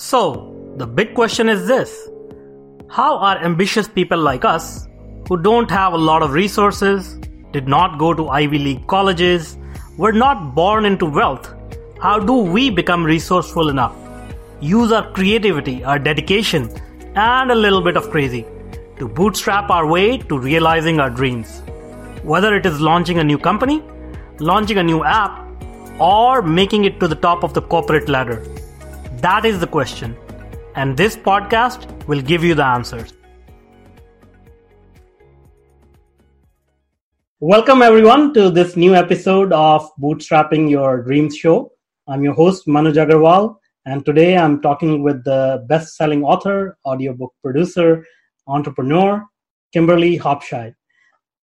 So, the big question is this How are ambitious people like us, who don't have a lot of resources, did not go to Ivy League colleges, were not born into wealth, how do we become resourceful enough? Use our creativity, our dedication, and a little bit of crazy to bootstrap our way to realizing our dreams. Whether it is launching a new company, launching a new app, or making it to the top of the corporate ladder. That is the question. And this podcast will give you the answers. Welcome, everyone, to this new episode of Bootstrapping Your Dreams Show. I'm your host, Manoj Agarwal, and today I'm talking with the best selling author, audiobook producer, entrepreneur, Kimberly Hopshide,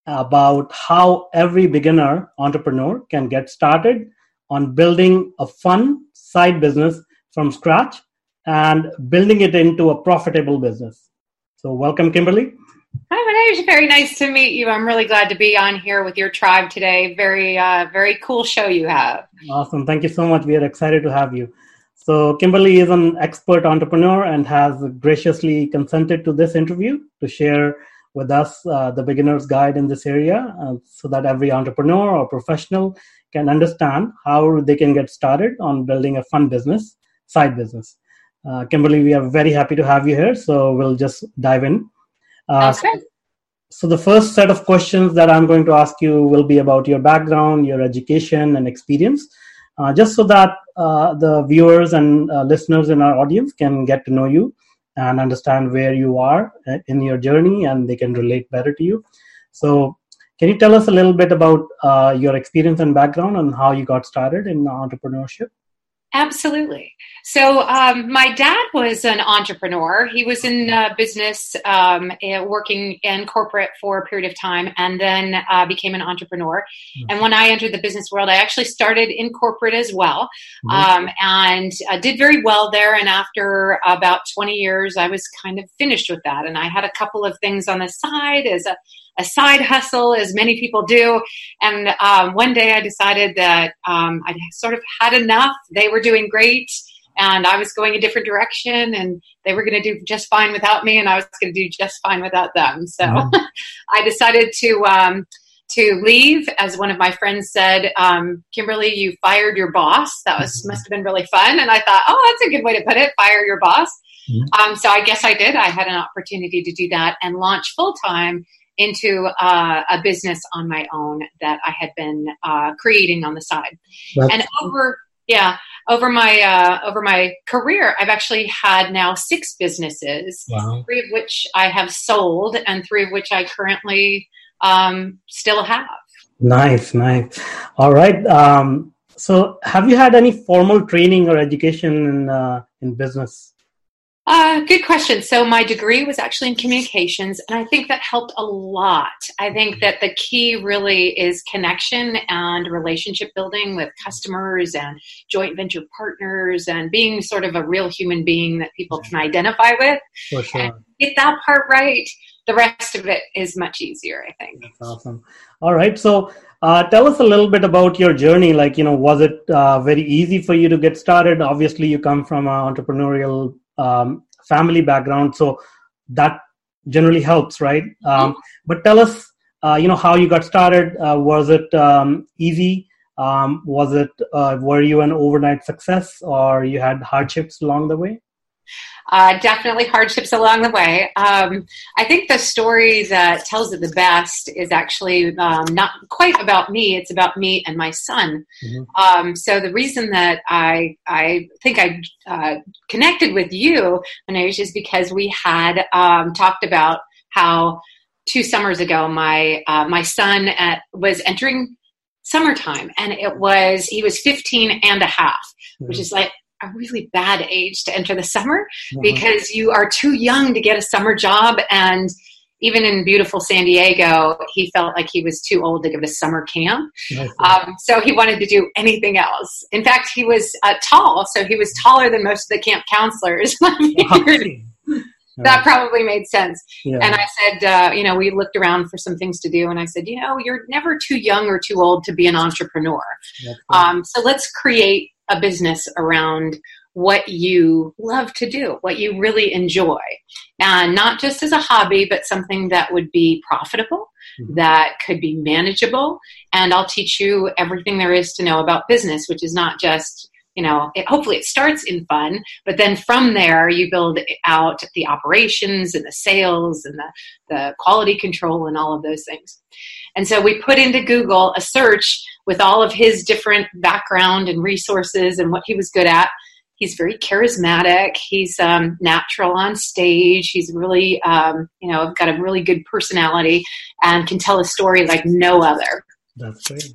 about how every beginner entrepreneur can get started on building a fun side business from scratch and building it into a profitable business. So, welcome, Kimberly. Hi, Manoj. Very nice to meet you. I'm really glad to be on here with your tribe today. Very, uh, very cool show you have. Awesome. Thank you so much. We are excited to have you. So, Kimberly is an expert entrepreneur and has graciously consented to this interview to share with us uh, the beginner's guide in this area uh, so that every entrepreneur or professional can understand how they can get started on building a fun business, side business. Uh, Kimberly, we are very happy to have you here. So we'll just dive in. Uh, so, so, the first set of questions that I'm going to ask you will be about your background, your education, and experience, uh, just so that uh, the viewers and uh, listeners in our audience can get to know you and understand where you are uh, in your journey and they can relate better to you. So, can you tell us a little bit about uh, your experience and background and how you got started in entrepreneurship? Absolutely. So, um, my dad was an entrepreneur. He was in uh, business, um, eh, working in corporate for a period of time, and then uh, became an entrepreneur. Mm-hmm. And when I entered the business world, I actually started in corporate as well, mm-hmm. um, and uh, did very well there. And after about 20 years, I was kind of finished with that. And I had a couple of things on the side as a a side hustle, as many people do. And um, one day I decided that um, I sort of had enough. They were doing great, and I was going a different direction, and they were going to do just fine without me, and I was going to do just fine without them. So mm-hmm. I decided to. Um, to leave, as one of my friends said, um, Kimberly, you fired your boss. That was mm-hmm. must have been really fun. And I thought, oh, that's a good way to put it. Fire your boss. Mm-hmm. Um, so I guess I did. I had an opportunity to do that and launch full time into uh, a business on my own that I had been uh, creating on the side. That's and over yeah over my uh, over my career i've actually had now six businesses wow. three of which i have sold and three of which i currently um, still have nice nice all right um, so have you had any formal training or education in uh, in business uh, good question. So, my degree was actually in communications, and I think that helped a lot. I think that the key really is connection and relationship building with customers and joint venture partners and being sort of a real human being that people can identify with. For sure. And get that part right, the rest of it is much easier, I think. That's awesome. All right. So, uh, tell us a little bit about your journey. Like, you know, was it uh, very easy for you to get started? Obviously, you come from an entrepreneurial um, family background. So that generally helps right? Um, but tell us uh, you know how you got started. Uh, was it um, easy? Um, was it uh, were you an overnight success or you had hardships along the way uh, definitely hardships along the way. Um, I think the story that tells it the best is actually um, not quite about me. It's about me and my son. Mm-hmm. Um, so the reason that I I think I uh, connected with you, Manoj, is because we had um, talked about how two summers ago my uh, my son at, was entering summertime and it was he was 15 and a half mm-hmm. which is like a really bad age to enter the summer mm-hmm. because you are too young to get a summer job and even in beautiful San Diego, he felt like he was too old to give a summer camp. Um, so he wanted to do anything else. In fact, he was uh, tall, so he was taller than most of the camp counselors. that probably made sense. Yeah. And I said, uh, you know, we looked around for some things to do, and I said, you know, you're never too young or too old to be an entrepreneur. Um, so let's create a business around what you love to do, what you really enjoy. And not just as a hobby, but something that would be profitable, mm-hmm. that could be manageable. And I'll teach you everything there is to know about business, which is not just you know it, hopefully it starts in fun but then from there you build out the operations and the sales and the, the quality control and all of those things and so we put into google a search with all of his different background and resources and what he was good at. He's very charismatic. He's um, natural on stage. He's really um, you know got a really good personality and can tell a story like no other. That's great.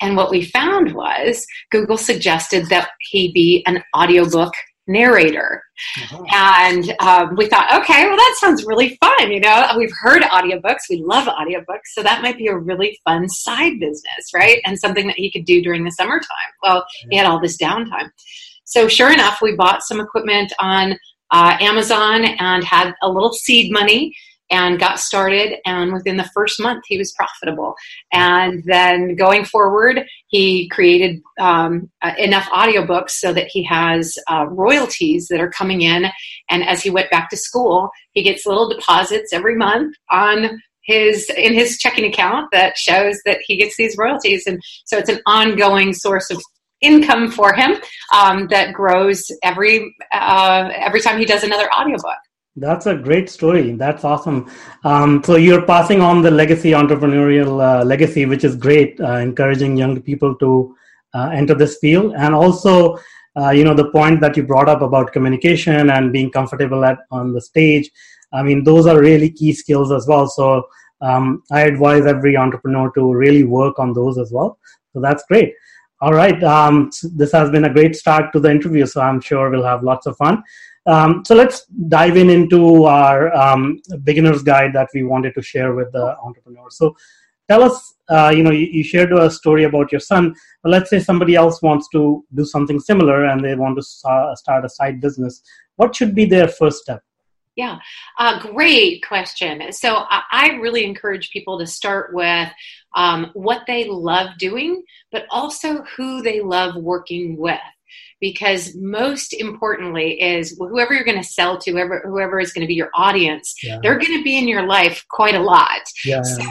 And what we found was Google suggested that he be an audiobook narrator. Uh-huh. And um, we thought, okay, well, that sounds really fun. You know, we've heard audiobooks, we love audiobooks, so that might be a really fun side business, right? And something that he could do during the summertime. Well, he had all this downtime. So, sure enough, we bought some equipment on uh, Amazon and had a little seed money and got started. And within the first month, he was profitable. And then going forward, he created um, uh, enough audiobooks so that he has uh, royalties that are coming in. And as he went back to school, he gets little deposits every month on his in his checking account that shows that he gets these royalties and so it's an ongoing source of income for him um, that grows every uh, every time he does another audiobook that's a great story. That's awesome. Um, so you're passing on the legacy, entrepreneurial uh, legacy, which is great, uh, encouraging young people to uh, enter this field, and also, uh, you know, the point that you brought up about communication and being comfortable at on the stage. I mean, those are really key skills as well. So um, I advise every entrepreneur to really work on those as well. So that's great. All right, um, this has been a great start to the interview. So I'm sure we'll have lots of fun. Um, so let's dive in into our um, beginner's guide that we wanted to share with the entrepreneurs. So tell us, uh, you know, you, you, shared a story about your son, but let's say somebody else wants to do something similar and they want to start a side business. What should be their first step? Yeah, uh, great question. So I really encourage people to start with um, what they love doing, but also who they love working with because most importantly is whoever you're going to sell to whoever, whoever is going to be your audience yeah. they're going to be in your life quite a lot yeah. so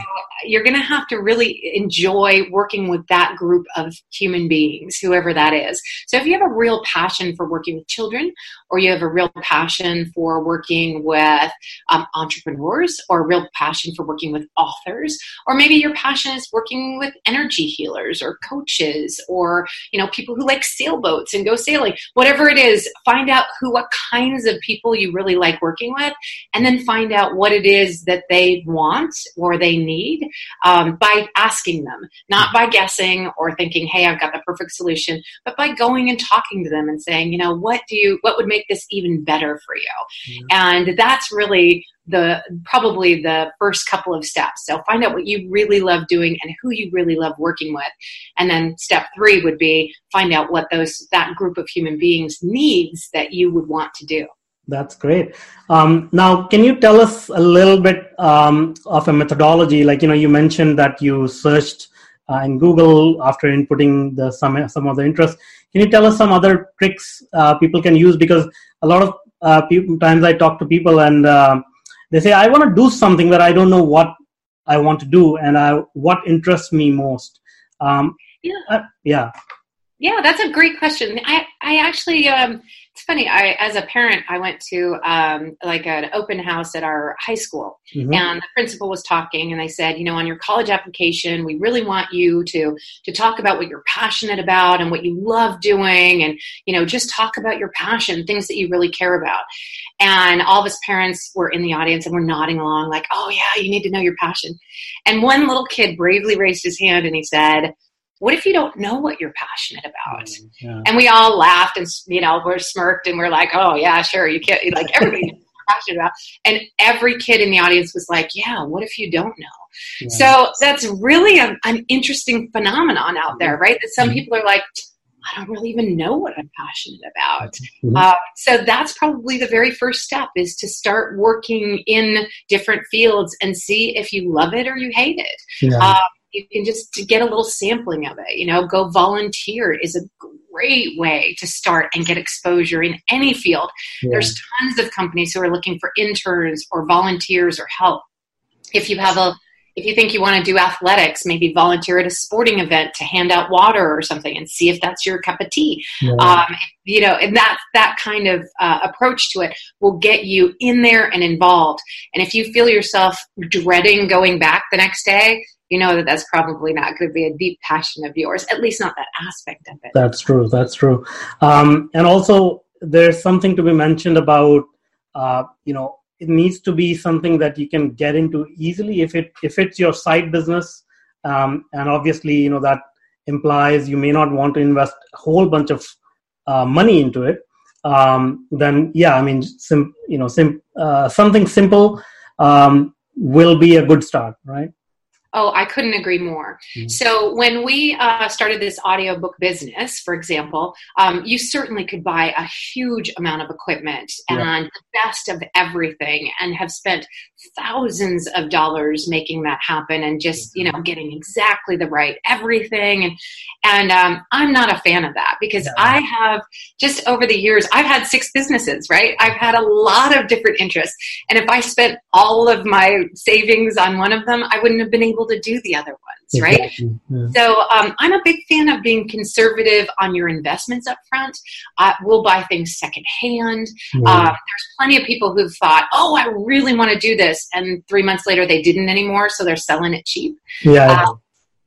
you're going to have to really enjoy working with that group of human beings whoever that is so if you have a real passion for working with children or you have a real passion for working with um, entrepreneurs or a real passion for working with authors or maybe your passion is working with energy healers or coaches or you know people who like sailboats and go sailing, whatever it is, find out who, what kinds of people you really like working with, and then find out what it is that they want or they need um, by asking them, not by guessing or thinking, hey, I've got the perfect solution, but by going and talking to them and saying, you know, what do you, what would make this even better for you? And that's really the probably the first couple of steps. So find out what you really love doing and who you really love working with. And then step 3 would be find out what those that group of human beings needs that you would want to do. That's great. Um, now, can you tell us a little bit um, of a methodology? Like you know, you mentioned that you searched uh, in Google after inputting the some some of the interest. Can you tell us some other tricks uh, people can use? Because a lot of uh, times I talk to people and uh, they say i want to do something but i don't know what i want to do and I, what interests me most. Um, yeah. uh, yeah. Yeah that's a great question. I i actually um, it's funny i as a parent i went to um, like an open house at our high school. Mm-hmm. and the principal was talking and they said you know on your college application we really want you to to talk about what you're passionate about and what you love doing and you know just talk about your passion things that you really care about. And all of us parents were in the audience and we're nodding along like oh yeah you need to know your passion. And one little kid bravely raised his hand and he said what if you don't know what you're passionate about? Yeah. And we all laughed and, you know, we're smirked and we're like, oh, yeah, sure. You can't, like, everybody passionate about. And every kid in the audience was like, yeah, what if you don't know? Yeah. So that's really a, an interesting phenomenon out there, right? That some mm-hmm. people are like, I don't really even know what I'm passionate about. Mm-hmm. Uh, so that's probably the very first step is to start working in different fields and see if you love it or you hate it. Yeah. Uh, you can just get a little sampling of it. You know, go volunteer is a great way to start and get exposure in any field. Yeah. There's tons of companies who are looking for interns or volunteers or help. If you have a if you think you want to do athletics, maybe volunteer at a sporting event to hand out water or something and see if that's your cup of tea. Yeah. Um, you know, and that that kind of uh, approach to it will get you in there and involved. And if you feel yourself dreading going back the next day, you know that that's probably not going to be a deep passion of yours, at least not that aspect of it. That's true. That's true. Um, and also, there's something to be mentioned about, uh, you know, it needs to be something that you can get into easily if it if it's your side business, um, and obviously, you know that implies you may not want to invest a whole bunch of uh, money into it. Um, then yeah, I mean, sim, you know, sim, uh, something simple um, will be a good start, right? Oh, I couldn't agree more. Mm-hmm. So, when we uh, started this audiobook business, for example, um, you certainly could buy a huge amount of equipment and yeah. the best of everything and have spent thousands of dollars making that happen and just, you know, getting exactly the right everything. And, and um, I'm not a fan of that because yeah. I have just over the years, I've had six businesses, right? I've had a lot of different interests. And if I spent all of my savings on one of them, I wouldn't have been able able to do the other ones, right? Exactly. Yeah. So um, I'm a big fan of being conservative on your investments up front. Uh, we'll buy things secondhand. Yeah. Uh, there's plenty of people who've thought, oh, I really want to do this. And three months later, they didn't anymore. So they're selling it cheap. Yeah. Uh,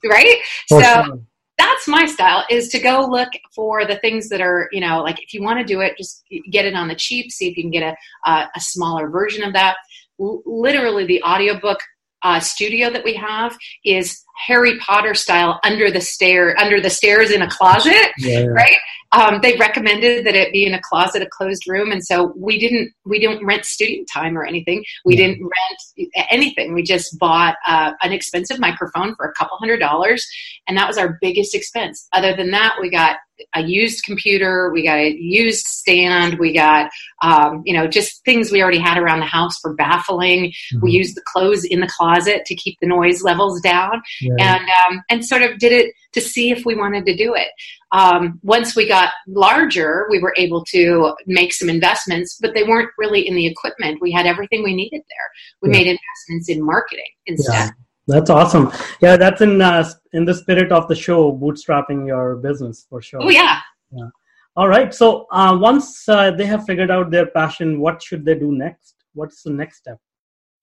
right? so. Sure that's my style is to go look for the things that are you know like if you want to do it just get it on the cheap see if you can get a, a, a smaller version of that literally the audiobook uh, studio that we have is Harry Potter style under the stair under the stairs in a closet, yeah. right? Um, they recommended that it be in a closet, a closed room, and so we didn't we didn't rent studio time or anything. We yeah. didn't rent anything. We just bought uh, an expensive microphone for a couple hundred dollars, and that was our biggest expense. Other than that, we got a used computer, we got a used stand, we got um, you know just things we already had around the house for baffling. Mm-hmm. We used the clothes in the closet to keep the noise levels down, yeah. and um, and sort of did it to see if we wanted to do it. Um, once we got larger, we were able to make some investments, but they weren't really in the equipment. We had everything we needed there. We yeah. made investments in marketing instead. Yeah. That's awesome. Yeah, that's in uh, in the spirit of the show, bootstrapping your business for sure. Oh yeah. Yeah. All right. So uh, once uh, they have figured out their passion, what should they do next? What's the next step?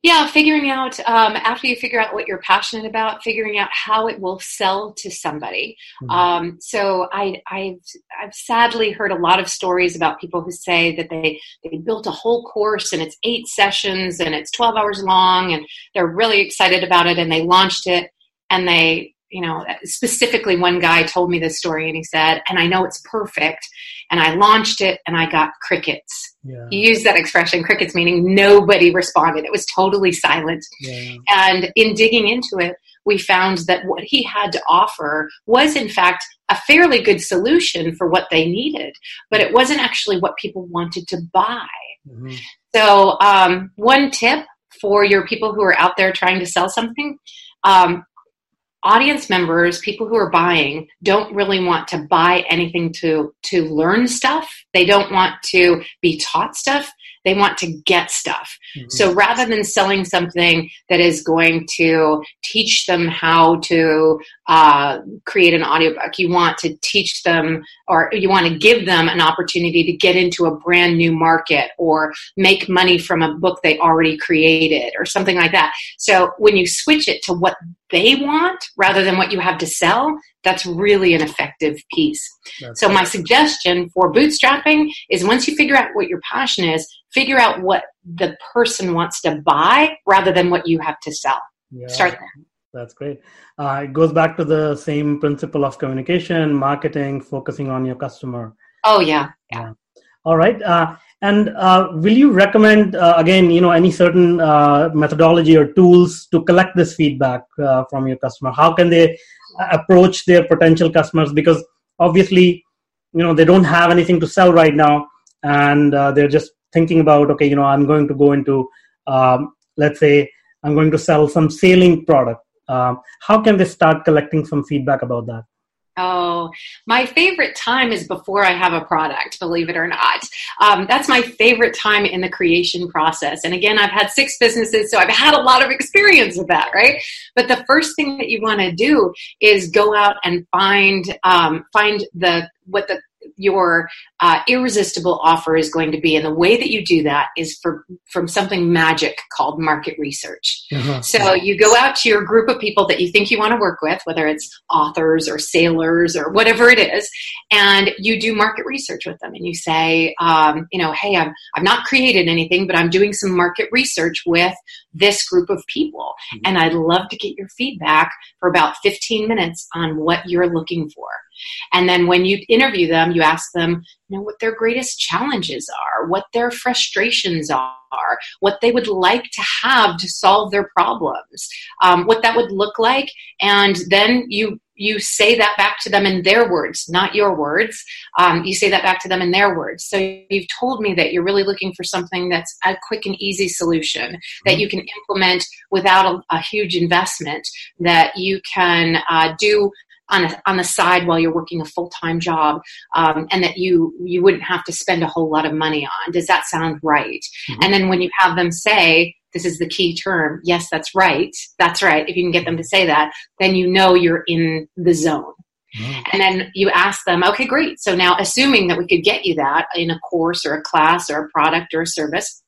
Yeah figuring out um, after you figure out what you're passionate about figuring out how it will sell to somebody mm-hmm. um, so I, have I've sadly heard a lot of stories about people who say that they they built a whole course and it's eight sessions and it's 12 hours long and they're really excited about it and they launched it and they you know, specifically one guy told me this story and he said, and I know it's perfect. And I launched it and I got crickets. Yeah. He used that expression, crickets, meaning nobody responded. It was totally silent. Yeah. And in digging into it, we found that what he had to offer was, in fact, a fairly good solution for what they needed, but it wasn't actually what people wanted to buy. Mm-hmm. So, um, one tip for your people who are out there trying to sell something um, audience members people who are buying don't really want to buy anything to to learn stuff they don't want to be taught stuff they want to get stuff. Mm-hmm. So rather than selling something that is going to teach them how to uh, create an audiobook, you want to teach them or you want to give them an opportunity to get into a brand new market or make money from a book they already created or something like that. So when you switch it to what they want rather than what you have to sell, that's really an effective piece. That's so, my suggestion for bootstrapping is once you figure out what your passion is, figure out what the person wants to buy rather than what you have to sell. Yeah, Start there. That's great. Uh, it goes back to the same principle of communication, marketing, focusing on your customer. Oh, yeah. Yeah. All right. Uh, and uh, will you recommend uh, again, you know, any certain uh, methodology or tools to collect this feedback uh, from your customer? How can they approach their potential customers? Because obviously, you know, they don't have anything to sell right now, and uh, they're just thinking about, okay, you know, I'm going to go into, um, let's say, I'm going to sell some sailing product. um, how can they start collecting some feedback about that Oh, my favorite time is before I have a product, believe it or not. Um, that's my favorite time in the creation process. And again, I've had six businesses, so I've had a lot of experience with that, right? But the first thing that you want to do is go out and find um, find the what the your uh, irresistible offer is going to be. And the way that you do that is for, from something magic called market research. Uh-huh. So you go out to your group of people that you think you want to work with, whether it's authors or sailors or whatever it is, and you do market research with them. And you say, um, you know, hey, I'm, I've not created anything, but I'm doing some market research with this group of people. Mm-hmm. And I'd love to get your feedback for about 15 minutes on what you're looking for. And then when you interview them, you ask them, you know, what their greatest challenges are, what their frustrations are, what they would like to have to solve their problems, um, what that would look like, and then you you say that back to them in their words, not your words. Um, you say that back to them in their words. So you've told me that you're really looking for something that's a quick and easy solution that you can implement without a, a huge investment, that you can uh, do on a, on the side while you're working a full time job, um, and that you you wouldn't have to spend a whole lot of money on. Does that sound right? Mm-hmm. And then when you have them say, "This is the key term," yes, that's right. That's right. If you can get them to say that, then you know you're in the zone. Mm-hmm. And then you ask them, okay, great. So now, assuming that we could get you that in a course or a class or a product or a service,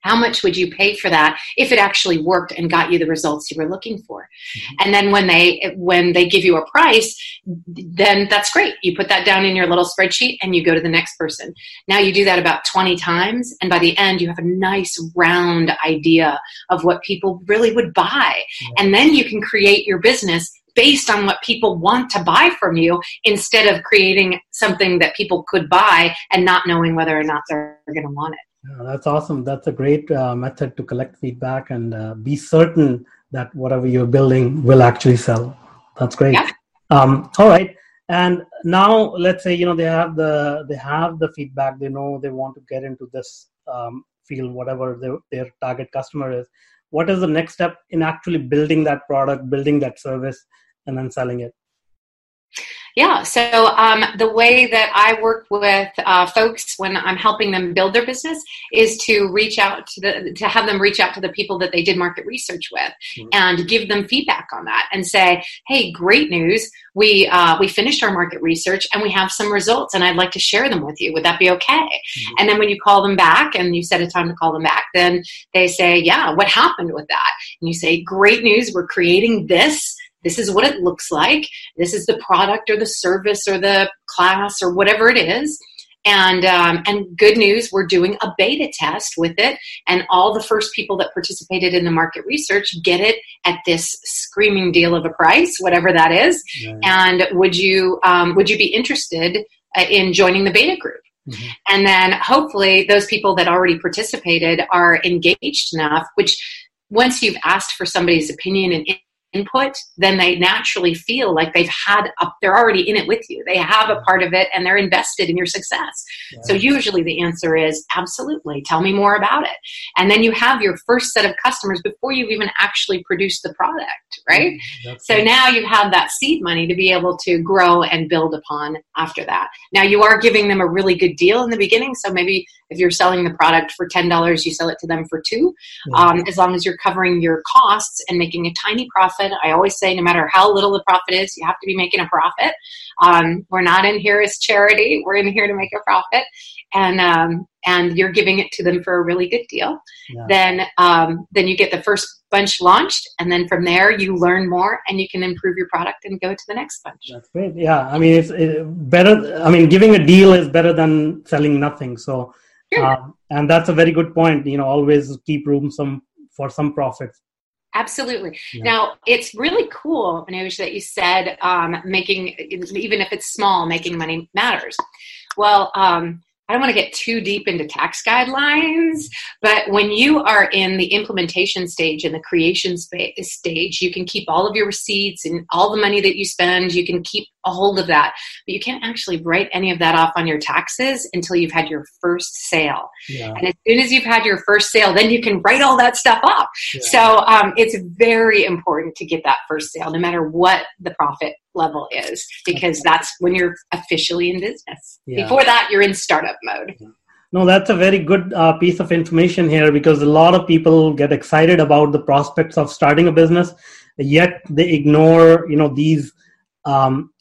how much would you pay for that if it actually worked and got you the results you were looking for? Mm-hmm. and then when they when they give you a price then that's great. You put that down in your little spreadsheet and you go to the next person. Now you do that about 20 times and by the end you have a nice round idea of what people really would buy. Mm-hmm. and then you can create your business based on what people want to buy from you instead of creating something that people could buy and not knowing whether or not they're going to want it yeah, that's awesome. That's a great uh, method to collect feedback and uh, be certain that whatever you're building will actually sell. That's great. Yeah. Um, all right. And now let's say you know they have the they have the feedback. They know they want to get into this um, field, whatever their, their target customer is. What is the next step in actually building that product, building that service, and then selling it? Yeah, so um, the way that I work with uh, folks when I'm helping them build their business is to reach out to the to have them reach out to the people that they did market research with mm-hmm. and give them feedback on that and say, "Hey, great news! We uh, we finished our market research and we have some results, and I'd like to share them with you. Would that be okay?" Mm-hmm. And then when you call them back and you set a time to call them back, then they say, "Yeah, what happened with that?" And you say, "Great news! We're creating this." This is what it looks like. This is the product or the service or the class or whatever it is. And um, and good news, we're doing a beta test with it, and all the first people that participated in the market research get it at this screaming deal of a price, whatever that is. And would you um, would you be interested uh, in joining the beta group? Mm-hmm. And then hopefully those people that already participated are engaged enough, which once you've asked for somebody's opinion and input, then they naturally feel like they've had a, they're already in it with you. They have a part of it and they're invested in your success. So usually the answer is absolutely. Tell me more about it. And then you have your first set of customers before you've even actually produced the product, right? Mm, so right. now you have that seed money to be able to grow and build upon after that. Now you are giving them a really good deal in the beginning. So maybe if you're selling the product for $10, you sell it to them for two. Um, as long as you're covering your costs and making a tiny profit. I always say, no matter how little the profit is, you have to be making a profit. Um, we're not in here as charity. We're in here to make a profit. And, um, and you're giving it to them for a really good deal. Yeah. Then, um, then you get the first bunch launched. And then from there, you learn more and you can improve your product and go to the next bunch. That's great. Yeah. I mean, it's it, better. I mean, giving a deal is better than selling nothing. So, um, and that's a very good point. You know, always keep room some for some profits. Absolutely. Yeah. Now it's really cool, Manoj, that you said um, making even if it's small, making money matters. Well, um, I don't want to get too deep into tax guidelines, but when you are in the implementation stage and the creation stage, you can keep all of your receipts and all the money that you spend. You can keep a hold of that. But you can't actually write any of that off on your taxes until you've had your first sale. Yeah. And as soon as you've had your first sale, then you can write all that stuff off. Yeah. So um, it's very important to get that first sale, no matter what the profit level is, because that's when you're officially in business. Yeah. Before that, you're in startup mode. No, that's a very good uh, piece of information here because a lot of people get excited about the prospects of starting a business, yet they ignore, you know, these um,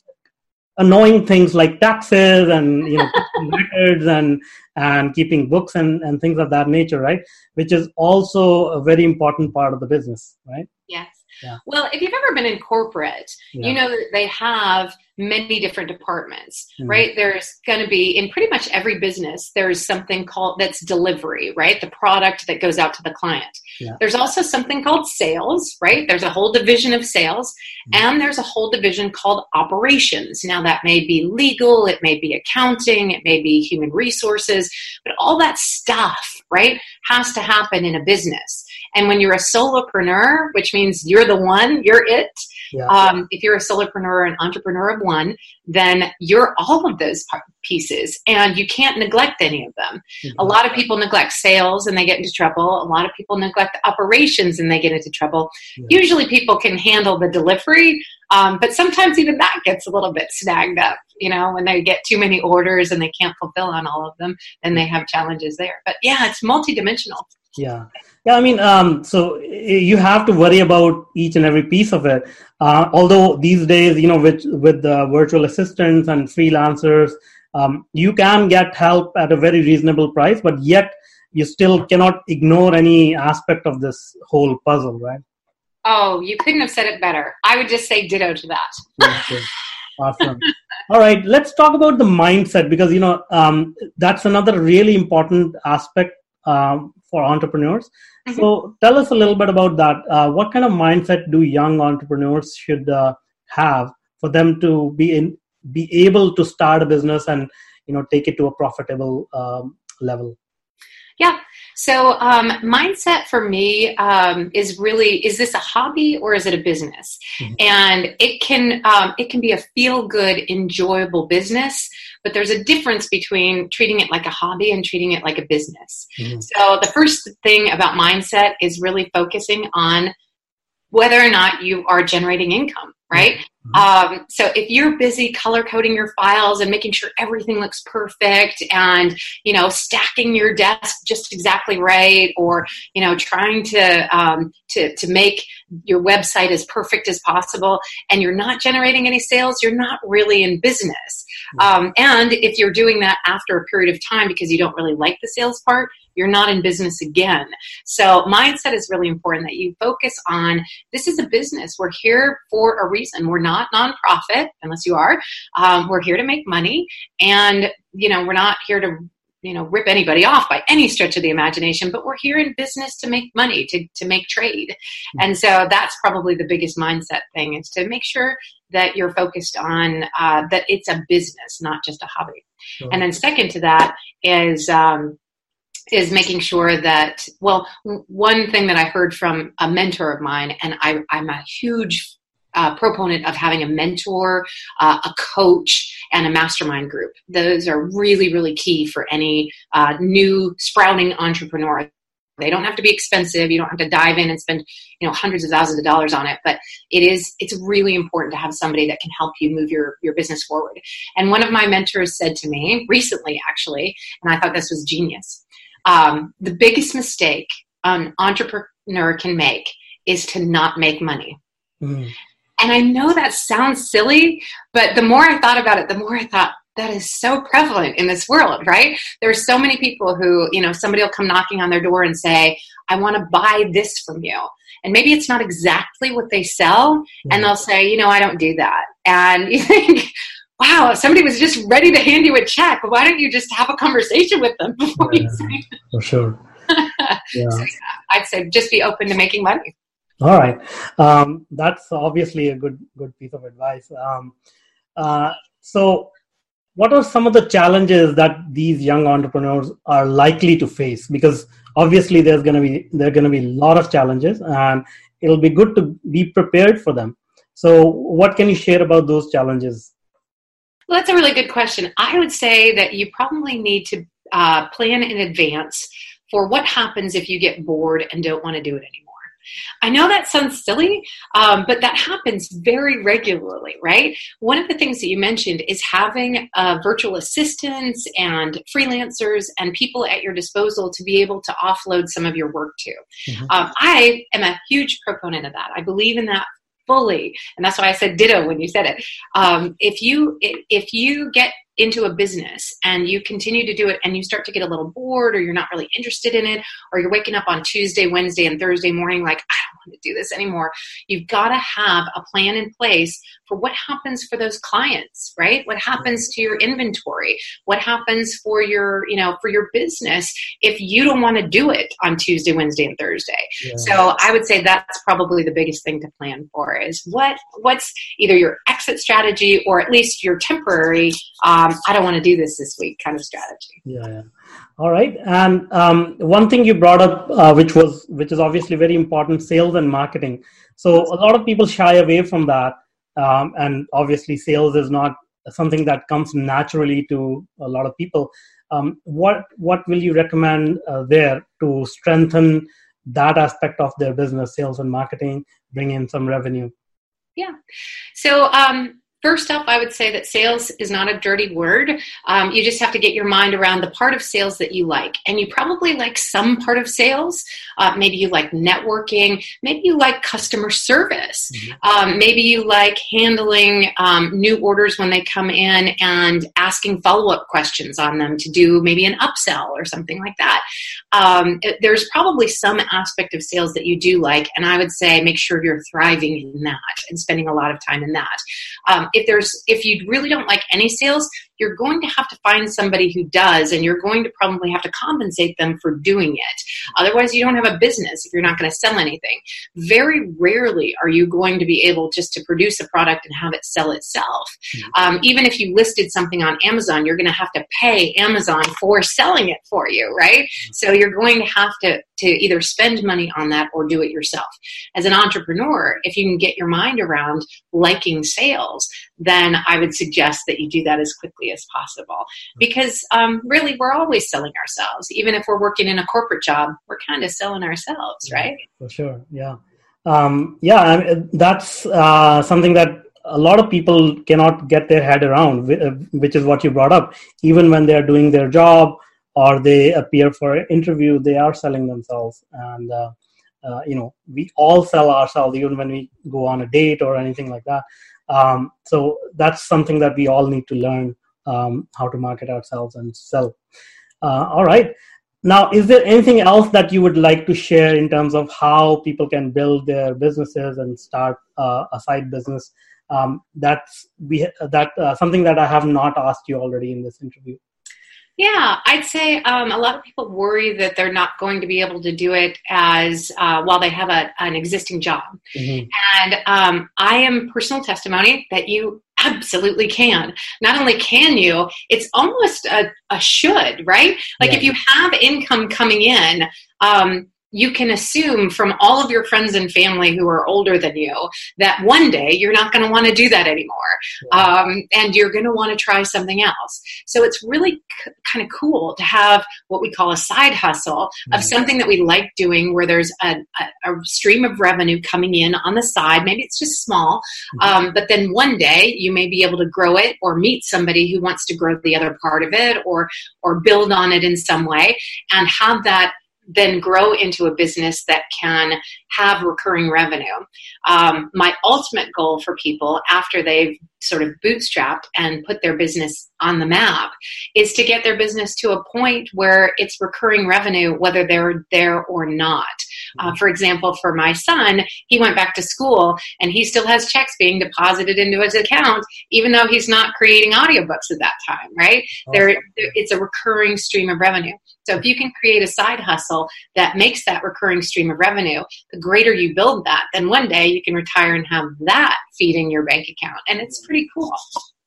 annoying things like taxes and you know records and and keeping books and and things of that nature, right? Which is also a very important part of the business, right? Yes. Yeah. Well, if you've ever been in corporate, yeah. you know that they have many different departments, mm-hmm. right? There's going to be in pretty much every business, there's something called that's delivery, right? The product that goes out to the client. Yeah. There's also something called sales, right? There's a whole division of sales, mm-hmm. and there's a whole division called operations. Now, that may be legal, it may be accounting, it may be human resources, but all that stuff, right, has to happen in a business. And when you're a solopreneur, which means you're the one, you're it. Yeah. Um, if you're a solopreneur, an entrepreneur of one, then you're all of those pieces and you can't neglect any of them. Mm-hmm. A lot of people neglect sales and they get into trouble. A lot of people neglect operations and they get into trouble. Yeah. Usually people can handle the delivery, um, but sometimes even that gets a little bit snagged up. You know, when they get too many orders and they can't fulfill on all of them, then they have challenges there. But yeah, it's multidimensional. Yeah. Yeah, I mean, um, so you have to worry about each and every piece of it. Uh, although these days, you know, with with the virtual assistants and freelancers, um, you can get help at a very reasonable price, but yet you still cannot ignore any aspect of this whole puzzle, right? Oh, you couldn't have said it better. I would just say ditto to that. okay. Awesome. All right, let's talk about the mindset because you know um, that's another really important aspect um, for entrepreneurs. Mm-hmm. So tell us a little bit about that. Uh, what kind of mindset do young entrepreneurs should uh, have for them to be in, be able to start a business and you know take it to a profitable um, level? Yeah. So um, mindset for me um, is really is this a hobby or is it a business? Mm-hmm. And it can um, it can be a feel good, enjoyable business, but there's a difference between treating it like a hobby and treating it like a business. Mm-hmm. So the first thing about mindset is really focusing on whether or not you are generating income right? Mm-hmm. Um, so if you're busy color coding your files and making sure everything looks perfect and, you know, stacking your desk just exactly right or, you know, trying to, um, to, to make your website as perfect as possible and you're not generating any sales, you're not really in business. Mm-hmm. Um, and if you're doing that after a period of time because you don't really like the sales part, you're not in business again. So mindset is really important that you focus on this is a business. We're here for a reason. We're not nonprofit unless you are. Um, we're here to make money, and you know we're not here to you know rip anybody off by any stretch of the imagination but we're here in business to make money to, to make trade mm-hmm. and so that's probably the biggest mindset thing is to make sure that you're focused on uh, that it's a business not just a hobby sure. and then second to that is um, is making sure that well one thing that i heard from a mentor of mine and I, i'm a huge uh, proponent of having a mentor uh, a coach and a mastermind group. Those are really really key for any uh, new sprouting entrepreneur. They don't have to be expensive. You don't have to dive in and spend you know hundreds of thousands of dollars on it but it is it's really important to have somebody that can help you move your your business forward. And one of my mentors said to me recently actually and i thought this was genius um, the biggest mistake an entrepreneur can make is to not make money. Mm. And I know that sounds silly, but the more I thought about it, the more I thought, that is so prevalent in this world, right? There are so many people who, you know, somebody will come knocking on their door and say, I want to buy this from you. And maybe it's not exactly what they sell. And they'll say, you know, I don't do that. And you think, wow, somebody was just ready to hand you a check, why don't you just have a conversation with them before yeah, you say For sure. yeah. So, I'd say just be open to making money. All right. Um, that's obviously a good good piece of advice. Um, uh, so what are some of the challenges that these young entrepreneurs are likely to face because obviously there's going to be there're going to be a lot of challenges and it'll be good to be prepared for them so what can you share about those challenges Well, that's a really good question. I would say that you probably need to uh, plan in advance for what happens if you get bored and don't want to do it anymore. I know that sounds silly, um, but that happens very regularly, right? One of the things that you mentioned is having uh, virtual assistants and freelancers and people at your disposal to be able to offload some of your work to. Mm-hmm. Um, I am a huge proponent of that. I believe in that fully, and that's why I said ditto when you said it. Um, if you if you get into a business and you continue to do it and you start to get a little bored or you're not really interested in it or you're waking up on Tuesday, Wednesday, and Thursday morning like, I don't want to do this anymore, you've got to have a plan in place for what happens for those clients, right? What happens to your inventory? What happens for your, you know, for your business if you don't want to do it on Tuesday, Wednesday, and Thursday? Yeah. So I would say that's probably the biggest thing to plan for is what what's either your exit strategy or at least your temporary um, um, I don't want to do this this week kind of strategy. Yeah. yeah. All right. And um, one thing you brought up, uh, which was which is obviously very important, sales and marketing. So a lot of people shy away from that, um, and obviously sales is not something that comes naturally to a lot of people. Um, what what will you recommend uh, there to strengthen that aspect of their business, sales and marketing, bring in some revenue? Yeah. So um, First up, I would say that sales is not a dirty word. Um, you just have to get your mind around the part of sales that you like. And you probably like some part of sales. Uh, maybe you like networking. Maybe you like customer service. Mm-hmm. Um, maybe you like handling um, new orders when they come in and asking follow up questions on them to do maybe an upsell or something like that. Um, it, there's probably some aspect of sales that you do like. And I would say make sure you're thriving in that and spending a lot of time in that. If there's if you really don't like any sales you're going to have to find somebody who does, and you're going to probably have to compensate them for doing it. Otherwise, you don't have a business if you're not going to sell anything. Very rarely are you going to be able just to produce a product and have it sell itself. Mm-hmm. Um, even if you listed something on Amazon, you're going to have to pay Amazon for selling it for you, right? Mm-hmm. So you're going to have to to either spend money on that or do it yourself. As an entrepreneur, if you can get your mind around liking sales, then I would suggest that you do that as quickly as possible. Because um, really, we're always selling ourselves. Even if we're working in a corporate job, we're kind of selling ourselves, right? For sure, yeah. Um, yeah, that's uh, something that a lot of people cannot get their head around, uh, which is what you brought up. Even when they're doing their job or they appear for an interview, they are selling themselves. And, uh, uh, you know, we all sell ourselves, even when we go on a date or anything like that. Um, so that's something that we all need to learn um, how to market ourselves and sell. Uh, all right. Now, is there anything else that you would like to share in terms of how people can build their businesses and start uh, a side business? Um, that's we that uh, something that I have not asked you already in this interview. Yeah, I'd say um, a lot of people worry that they're not going to be able to do it as uh, while they have a, an existing job. Mm-hmm. And um, I am personal testimony that you absolutely can. Not only can you, it's almost a, a should, right? Like yeah. if you have income coming in, um, you can assume from all of your friends and family who are older than you that one day you're not going to want to do that anymore um, and you're going to want to try something else so it's really c- kind of cool to have what we call a side hustle mm-hmm. of something that we like doing where there's a, a, a, stream of revenue coming in on the side maybe it's just small mm-hmm. um, but then one day you may be able to grow it or meet somebody who wants to grow the other part of it or or build on it in some way and have that then grow into a business that can have recurring revenue. Um, my ultimate goal for people after they've sort of bootstrapped and put their business on the map is to get their business to a point where it's recurring revenue, whether they're there or not. Uh, for example, for my son, he went back to school and he still has checks being deposited into his account, even though he's not creating audiobooks at that time, right? Awesome. There, it's a recurring stream of revenue. So if you can create a side hustle that makes that recurring stream of revenue, the greater you build that, then one day you can retire and have that feeding your bank account. And it's pretty cool.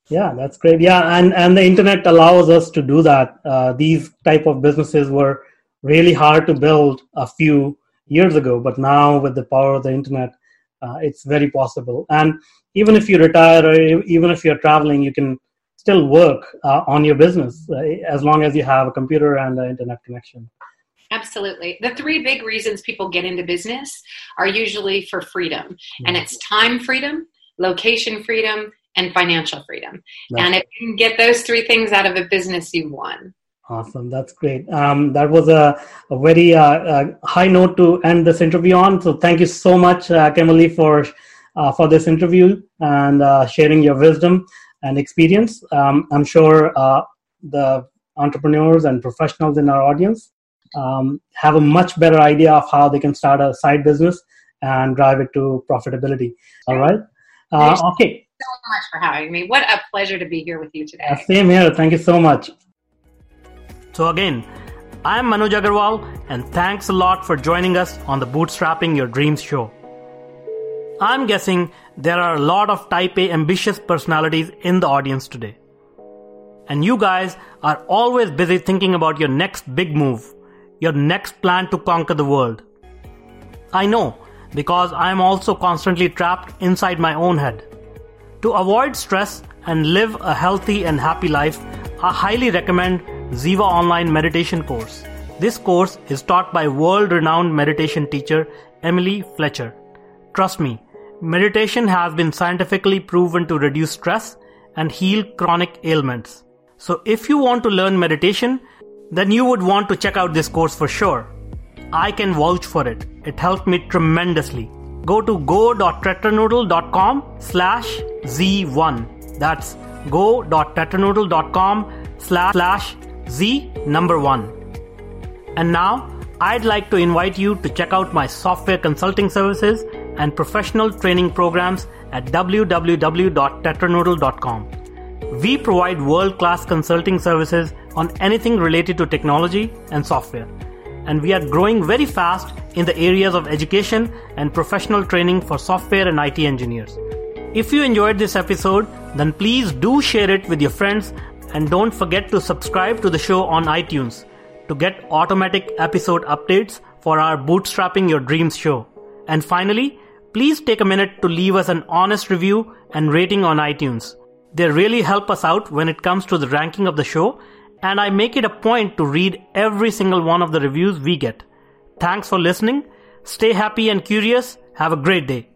Yeah, that's great. Yeah, and and the internet allows us to do that. Uh, these type of businesses were really hard to build a few years ago, but now with the power of the internet, uh, it's very possible. And even if you retire or even if you're traveling, you can still work uh, on your business uh, as long as you have a computer and an internet connection. Absolutely. The three big reasons people get into business are usually for freedom, mm-hmm. and it's time freedom, location freedom, and financial freedom. That's and if you can get those three things out of a business, you've won. Awesome. That's great. Um, that was a, a very uh, uh, high note to end this interview on. So thank you so much, uh, Kimberly, for uh, for this interview and uh, sharing your wisdom and experience. Um, I'm sure uh, the entrepreneurs and professionals in our audience um, have a much better idea of how they can start a side business and drive it to profitability. All right. Uh, okay. so much for having me. What a pleasure to be here with you today. Same here. Thank you so much. So, again, I'm Manoj Agarwal, and thanks a lot for joining us on the Bootstrapping Your Dreams show. I'm guessing there are a lot of type A ambitious personalities in the audience today. And you guys are always busy thinking about your next big move, your next plan to conquer the world. I know because I'm also constantly trapped inside my own head. To avoid stress and live a healthy and happy life, I highly recommend Ziva Online Meditation course. This course is taught by world renowned meditation teacher Emily Fletcher. Trust me, meditation has been scientifically proven to reduce stress and heal chronic ailments. So if you want to learn meditation, then you would want to check out this course for sure. I can vouch for it. It helped me tremendously. Go to go.tetranoodle.com slash Z1. That's go.tetranoodle.com slash Z number 1. And now, I'd like to invite you to check out my software consulting services and professional training programs at www.tetranoodle.com. We provide world class consulting services on anything related to technology and software and we are growing very fast in the areas of education and professional training for software and IT engineers. If you enjoyed this episode, then please do share it with your friends and don't forget to subscribe to the show on iTunes to get automatic episode updates for our Bootstrapping Your Dreams show. And finally, please take a minute to leave us an honest review and rating on iTunes. They really help us out when it comes to the ranking of the show and I make it a point to read every single one of the reviews we get. Thanks for listening. Stay happy and curious. Have a great day.